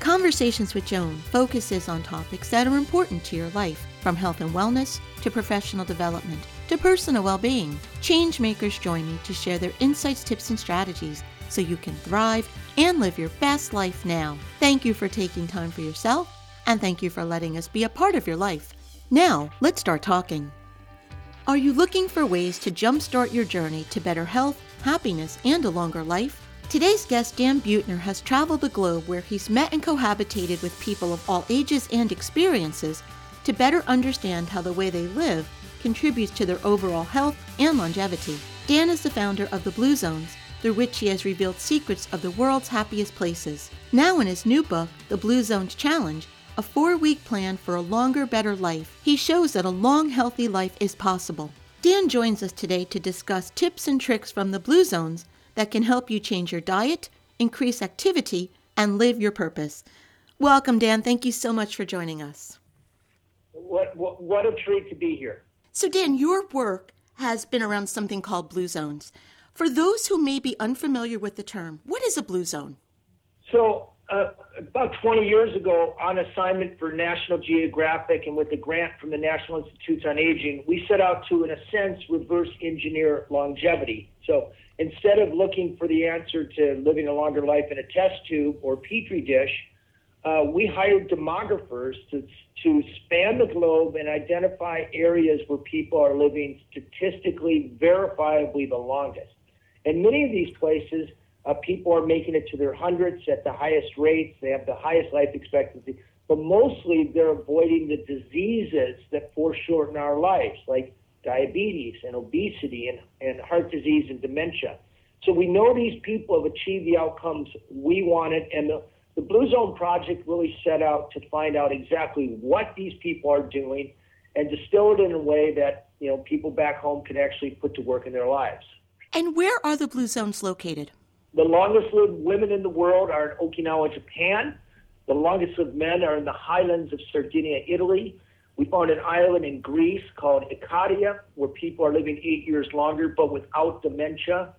Conversations with Joan focuses on topics that are important to your life, from health and wellness to professional development to personal well being. Change makers join me to share their insights, tips, and strategies so you can thrive and live your best life now. Thank you for taking time for yourself, and thank you for letting us be a part of your life. Now, let's start talking. Are you looking for ways to jumpstart your journey to better health, happiness, and a longer life? Today's guest, Dan Buettner, has traveled the globe where he's met and cohabitated with people of all ages and experiences to better understand how the way they live contributes to their overall health and longevity. Dan is the founder of the Blue Zones, through which he has revealed secrets of the world's happiest places. Now, in his new book, The Blue Zones Challenge, a four week plan for a longer, better life, he shows that a long, healthy life is possible. Dan joins us today to discuss tips and tricks from the Blue Zones that can help you change your diet, increase activity, and live your purpose. Welcome, Dan. Thank you so much for joining us. What, what, what a treat to be here. So, Dan, your work has been around something called Blue Zones. For those who may be unfamiliar with the term, what is a Blue Zone? So, uh, about 20 years ago, on assignment for National Geographic and with a grant from the National Institutes on Aging, we set out to, in a sense, reverse engineer longevity. So, instead of looking for the answer to living a longer life in a test tube or petri dish, uh, we hired demographers to, to span the globe and identify areas where people are living statistically verifiably the longest. And many of these places, uh, people are making it to their hundreds at the highest rates. They have the highest life expectancy, but mostly they're avoiding the diseases that foreshorten our lives, like diabetes and obesity and, and heart disease and dementia. So we know these people have achieved the outcomes we wanted, and the, the Blue Zone Project really set out to find out exactly what these people are doing and distill it in a way that you know people back home can actually put to work in their lives. And where are the Blue Zones located? The longest lived women in the world are in Okinawa, Japan. The longest lived men are in the highlands of Sardinia, Italy. We found an island in Greece called Ikaria where people are living eight years longer but without dementia.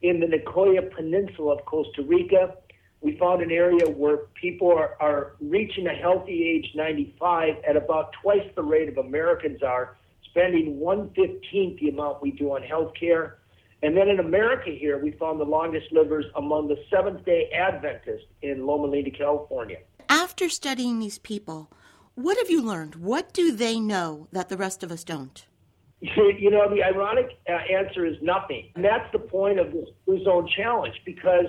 In the Nicoya Peninsula of Costa Rica, we found an area where people are, are reaching a healthy age 95 at about twice the rate of Americans are, spending one fifteenth the amount we do on health care. And then in America here, we found the longest livers among the Seventh day Adventists in Loma Linda, California. After studying these people, what have you learned? What do they know that the rest of us don't? You know, the ironic uh, answer is nothing. And that's the point of this Zone Challenge because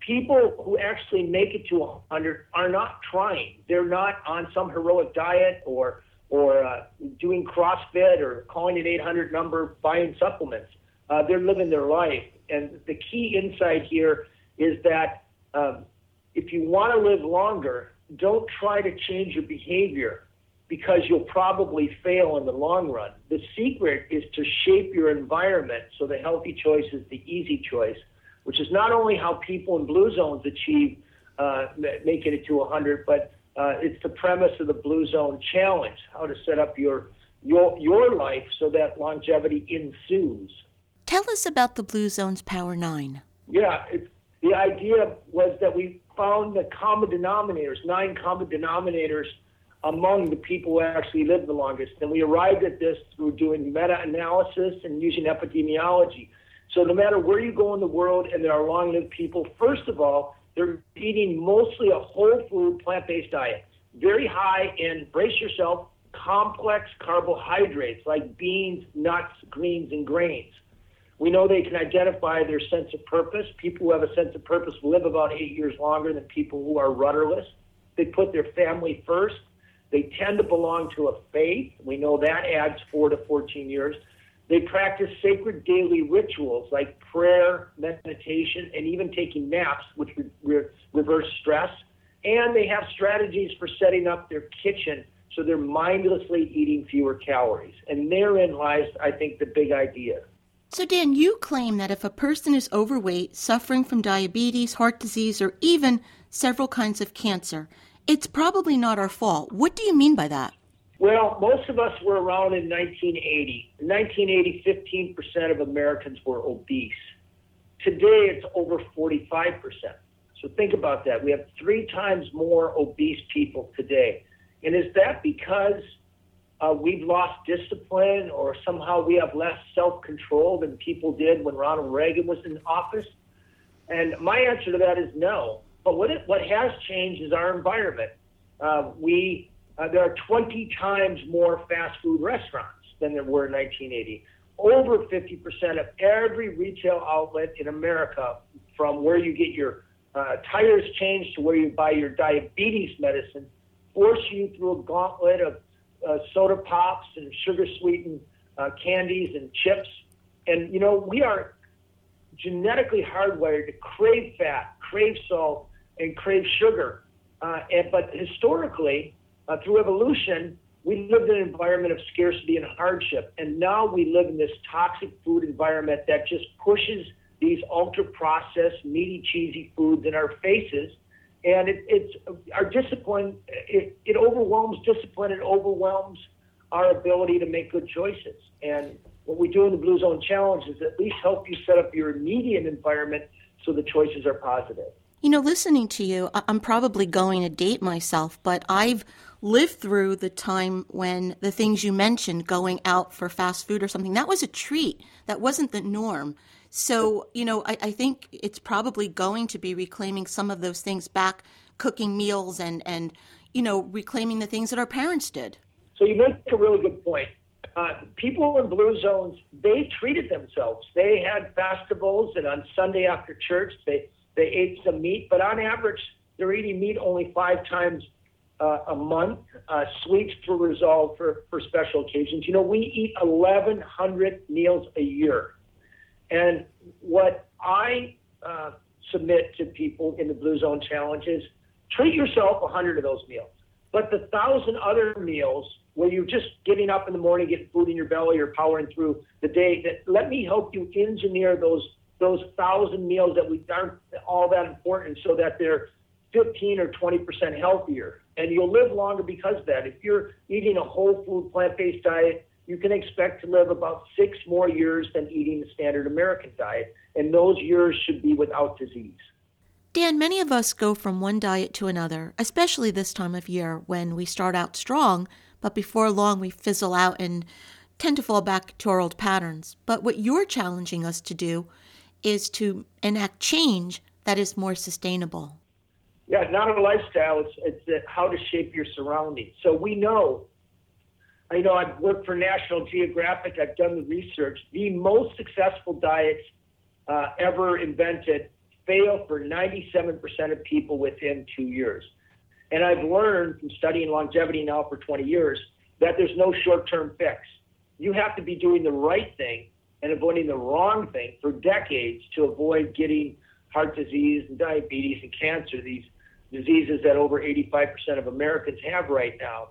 people who actually make it to 100 are not trying. They're not on some heroic diet or or uh, doing CrossFit or calling an 800 number, buying supplements. Uh, they're living their life. And the key insight here is that um, if you want to live longer, don't try to change your behavior because you'll probably fail in the long run. The secret is to shape your environment so the healthy choice is the easy choice, which is not only how people in blue zones achieve uh, making it to 100, but uh, it's the premise of the blue zone challenge, how to set up your your your life so that longevity ensues. Tell us about the Blue Zone's Power 9. Yeah, the idea was that we found the common denominators, nine common denominators among the people who actually live the longest. And we arrived at this through doing meta analysis and using epidemiology. So, no matter where you go in the world and there are long lived people, first of all, they're eating mostly a whole food, plant based diet. Very high in, brace yourself, complex carbohydrates like beans, nuts, greens, and grains. We know they can identify their sense of purpose. People who have a sense of purpose live about eight years longer than people who are rudderless. They put their family first. They tend to belong to a faith. We know that adds four to 14 years. They practice sacred daily rituals like prayer, meditation, and even taking naps, which re- re- reverse stress. and they have strategies for setting up their kitchen so they're mindlessly eating fewer calories. And therein lies, I think, the big idea. So, Dan, you claim that if a person is overweight, suffering from diabetes, heart disease, or even several kinds of cancer, it's probably not our fault. What do you mean by that? Well, most of us were around in 1980. In 1980, 15% of Americans were obese. Today, it's over 45%. So think about that. We have three times more obese people today. And is that because uh, we've lost discipline or somehow we have less self control than people did when Ronald Reagan was in office? And my answer to that is no. But what, it, what has changed is our environment. Uh, we, uh, there are 20 times more fast food restaurants than there were in 1980. Over 50% of every retail outlet in America, from where you get your uh, tires changed to where you buy your diabetes medicine, force you through a gauntlet of uh, soda pops and sugar sweetened uh, candies and chips. And, you know, we are genetically hardwired to crave fat, crave salt, and crave sugar. Uh, and, but historically, uh, through evolution, we lived in an environment of scarcity and hardship. And now we live in this toxic food environment that just pushes these ultra processed, meaty, cheesy foods in our faces and it, it's our discipline. It, it overwhelms discipline. It overwhelms our ability to make good choices. And what we do in the Blue Zone Challenge is at least help you set up your immediate environment so the choices are positive. You know, listening to you, I'm probably going to date myself, but I've lived through the time when the things you mentioned, going out for fast food or something, that was a treat. That wasn't the norm. So, you know, I, I think it's probably going to be reclaiming some of those things back, cooking meals and, and, you know, reclaiming the things that our parents did. So you make a really good point. Uh, people in blue zones, they treated themselves. They had festivals, and on Sunday after church, they, they ate some meat. But on average, they're eating meat only five times uh, a month. Uh, sweets were resolved for, for special occasions. You know, we eat 1,100 meals a year. And what I uh, submit to people in the Blue Zone Challenge is treat yourself 100 of those meals. But the thousand other meals where you're just getting up in the morning, getting food in your belly, or powering through the day, that let me help you engineer those those thousand meals that we aren't all that important, so that they're 15 or 20 percent healthier, and you'll live longer because of that. If you're eating a whole food plant-based diet, you can expect to live about six more years than eating the standard American diet, and those years should be without disease. Dan, many of us go from one diet to another, especially this time of year when we start out strong, but before long we fizzle out and tend to fall back to our old patterns. But what you're challenging us to do is to enact change that is more sustainable. Yeah, not a lifestyle, it's, it's how to shape your surroundings. So we know I know I've worked for National Geographic. I've done the research. The most successful diets uh, ever invented fail for 97% of people within two years. And I've learned from studying longevity now for 20 years that there's no short term fix. You have to be doing the right thing and avoiding the wrong thing for decades to avoid getting heart disease and diabetes and cancer, these diseases that over 85% of Americans have right now.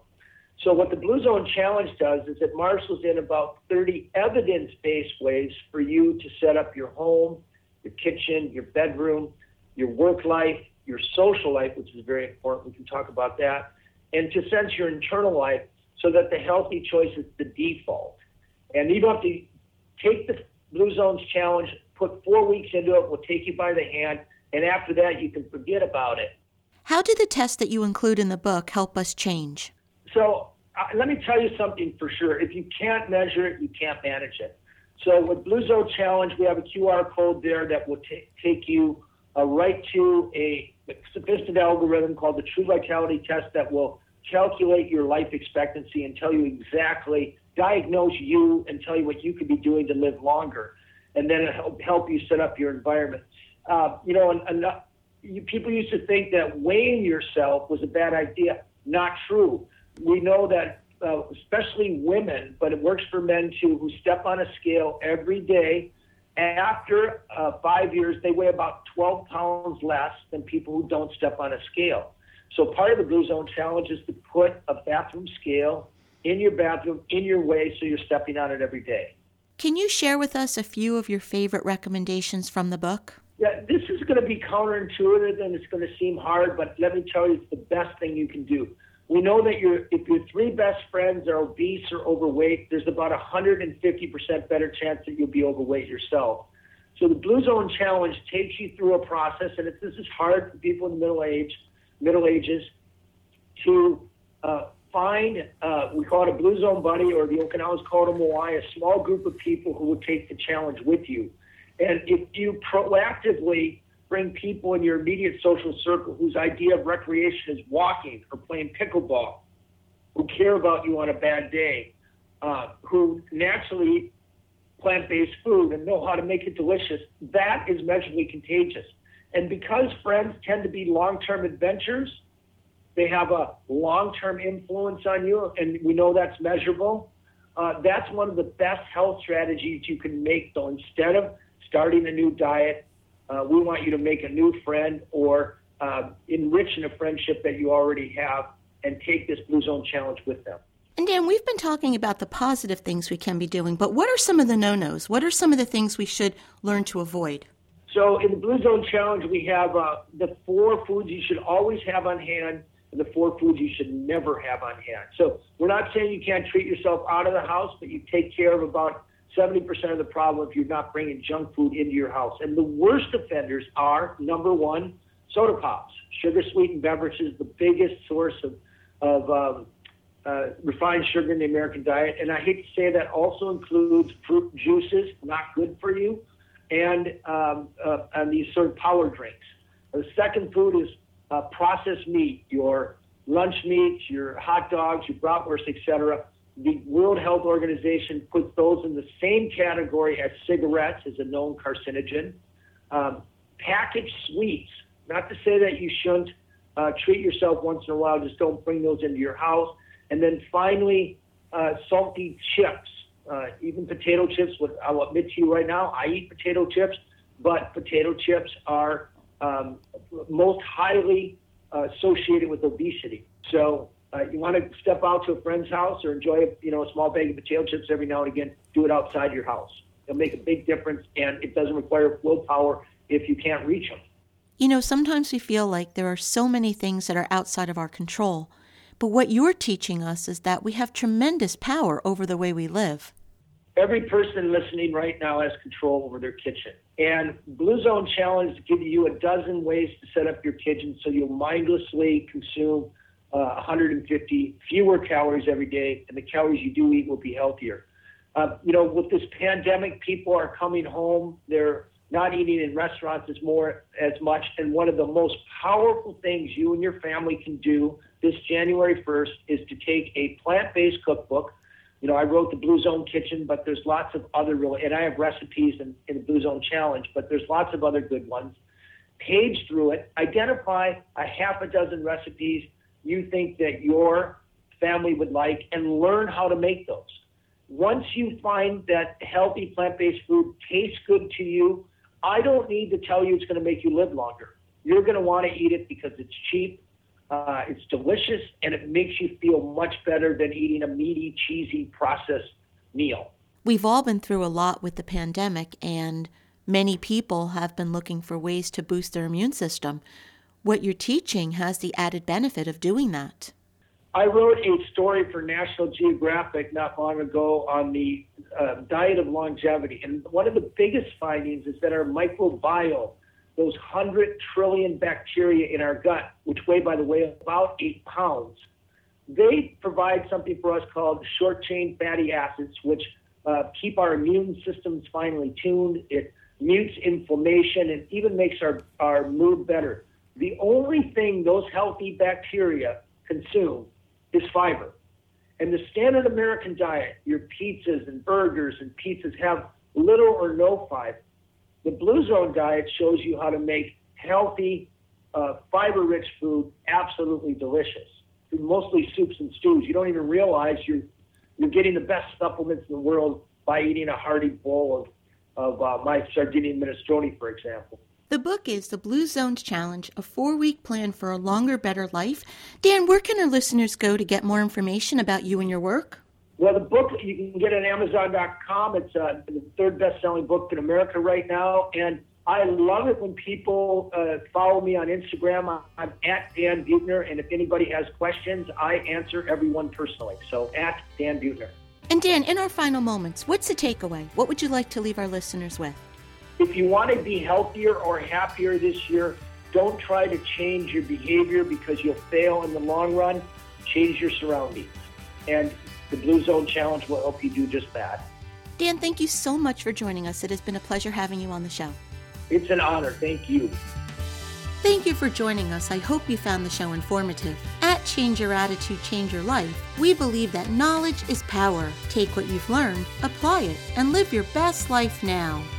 So what the Blue Zone Challenge does is it marshals in about 30 evidence-based ways for you to set up your home, your kitchen, your bedroom, your work life, your social life, which is very important. We can talk about that, and to sense your internal life so that the healthy choice is the default. And you don't have to take the Blue Zones Challenge, put four weeks into it, we'll take you by the hand, and after that, you can forget about it. How do the tests that you include in the book help us change? So uh, let me tell you something for sure. If you can't measure it, you can't manage it. So with Blue Zone Challenge, we have a QR code there that will t- take you uh, right to a sophisticated algorithm called the True Vitality Test that will calculate your life expectancy and tell you exactly, diagnose you and tell you what you could be doing to live longer. And then it'll help you set up your environment. Uh, you know, and, and uh, you, people used to think that weighing yourself was a bad idea. Not true we know that uh, especially women, but it works for men too, who step on a scale every day. After uh, five years, they weigh about 12 pounds less than people who don't step on a scale. So part of the Blue Zone Challenge is to put a bathroom scale in your bathroom, in your way, so you're stepping on it every day. Can you share with us a few of your favorite recommendations from the book? Yeah, this is going to be counterintuitive and it's going to seem hard, but let me tell you, it's the best thing you can do. We know that your if your three best friends are obese or overweight, there's about a 150% better chance that you'll be overweight yourself. So the Blue Zone Challenge takes you through a process, and it, this is hard for people in the middle age, middle ages, to uh, find. Uh, we call it a Blue Zone buddy, or the Okinawans call it a Moai, a small group of people who will take the challenge with you. And if you proactively bring people in your immediate social circle whose idea of recreation is walking or playing pickleball, who care about you on a bad day, uh, who naturally plant-based food and know how to make it delicious, that is measurably contagious. And because friends tend to be long-term adventures, they have a long-term influence on you, and we know that's measurable. Uh, that's one of the best health strategies you can make. Though instead of starting a new diet, uh, we want you to make a new friend or uh, enrich in a friendship that you already have, and take this Blue Zone Challenge with them. And Dan, we've been talking about the positive things we can be doing, but what are some of the no nos? What are some of the things we should learn to avoid? So, in the Blue Zone Challenge, we have uh, the four foods you should always have on hand and the four foods you should never have on hand. So, we're not saying you can't treat yourself out of the house, but you take care of about 70% of the problem if you're not bringing junk food into your house. And the worst offenders are number one, soda pops, sugar sweetened beverages, the biggest source of, of um, uh, refined sugar in the American diet. And I hate to say that also includes fruit juices, not good for you, and, um, uh, and these sort of power drinks. The second food is uh, processed meat, your lunch meats, your hot dogs, your bratwurst, etc. The World Health Organization puts those in the same category as cigarettes as a known carcinogen. Um, packaged sweets, not to say that you shouldn't uh, treat yourself once in a while, just don't bring those into your house. And then finally, uh, salty chips, uh, even potato chips. What I'll admit to you right now, I eat potato chips, but potato chips are um, most highly uh, associated with obesity. So uh, you want to step out to a friend's house or enjoy, a, you know, a small bag of potato chips every now and again. Do it outside your house. It'll make a big difference, and it doesn't require willpower if you can't reach them. You know, sometimes we feel like there are so many things that are outside of our control. But what you're teaching us is that we have tremendous power over the way we live. Every person listening right now has control over their kitchen. And Blue Zone Challenge gives you a dozen ways to set up your kitchen so you'll mindlessly consume uh, 150 fewer calories every day, and the calories you do eat will be healthier. Uh, you know, with this pandemic, people are coming home. They're not eating in restaurants as more as much. And one of the most powerful things you and your family can do this January 1st is to take a plant-based cookbook. You know, I wrote the Blue Zone Kitchen, but there's lots of other really, and I have recipes in, in the Blue Zone Challenge, but there's lots of other good ones. Page through it, identify a half a dozen recipes you think that your family would like, and learn how to make those. Once you find that healthy plant-based food tastes good to you, I don't need to tell you it's going to make you live longer. You're going to want to eat it because it's cheap, uh, it's delicious, and it makes you feel much better than eating a meaty, cheesy, processed meal. We've all been through a lot with the pandemic, and many people have been looking for ways to boost their immune system. What you're teaching has the added benefit of doing that. I wrote a story for National Geographic not long ago on the uh, diet of longevity. And one of the biggest findings is that our microbiome, those 100 trillion bacteria in our gut, which weigh, by the way, about eight pounds, they provide something for us called short chain fatty acids, which uh, keep our immune systems finely tuned. It mutes inflammation and even makes our, our mood better. The only thing those healthy bacteria consume is fiber. And the standard American diet, your pizzas and burgers and pizzas have little or no fiber. The Blue Zone diet shows you how to make healthy, uh, fiber rich food absolutely delicious. Mostly soups and stews. You don't even realize you're, you're getting the best supplements in the world by eating a hearty bowl of, of uh, my Sardinian minestrone, for example. The book is The Blue Zones Challenge, a four week plan for a longer, better life. Dan, where can our listeners go to get more information about you and your work? Well, the book you can get on Amazon.com. It's uh, the third best-selling book in America right now, and I love it when people uh, follow me on Instagram. I'm at Dan Buettner, and if anybody has questions, I answer everyone personally. So at Dan Buettner. And Dan, in our final moments, what's the takeaway? What would you like to leave our listeners with? If you want to be healthier or happier this year, don't try to change your behavior because you'll fail in the long run. Change your surroundings. And the Blue Zone Challenge will help you do just that. Dan, thank you so much for joining us. It has been a pleasure having you on the show. It's an honor. Thank you. Thank you for joining us. I hope you found the show informative. At Change Your Attitude, Change Your Life, we believe that knowledge is power. Take what you've learned, apply it, and live your best life now.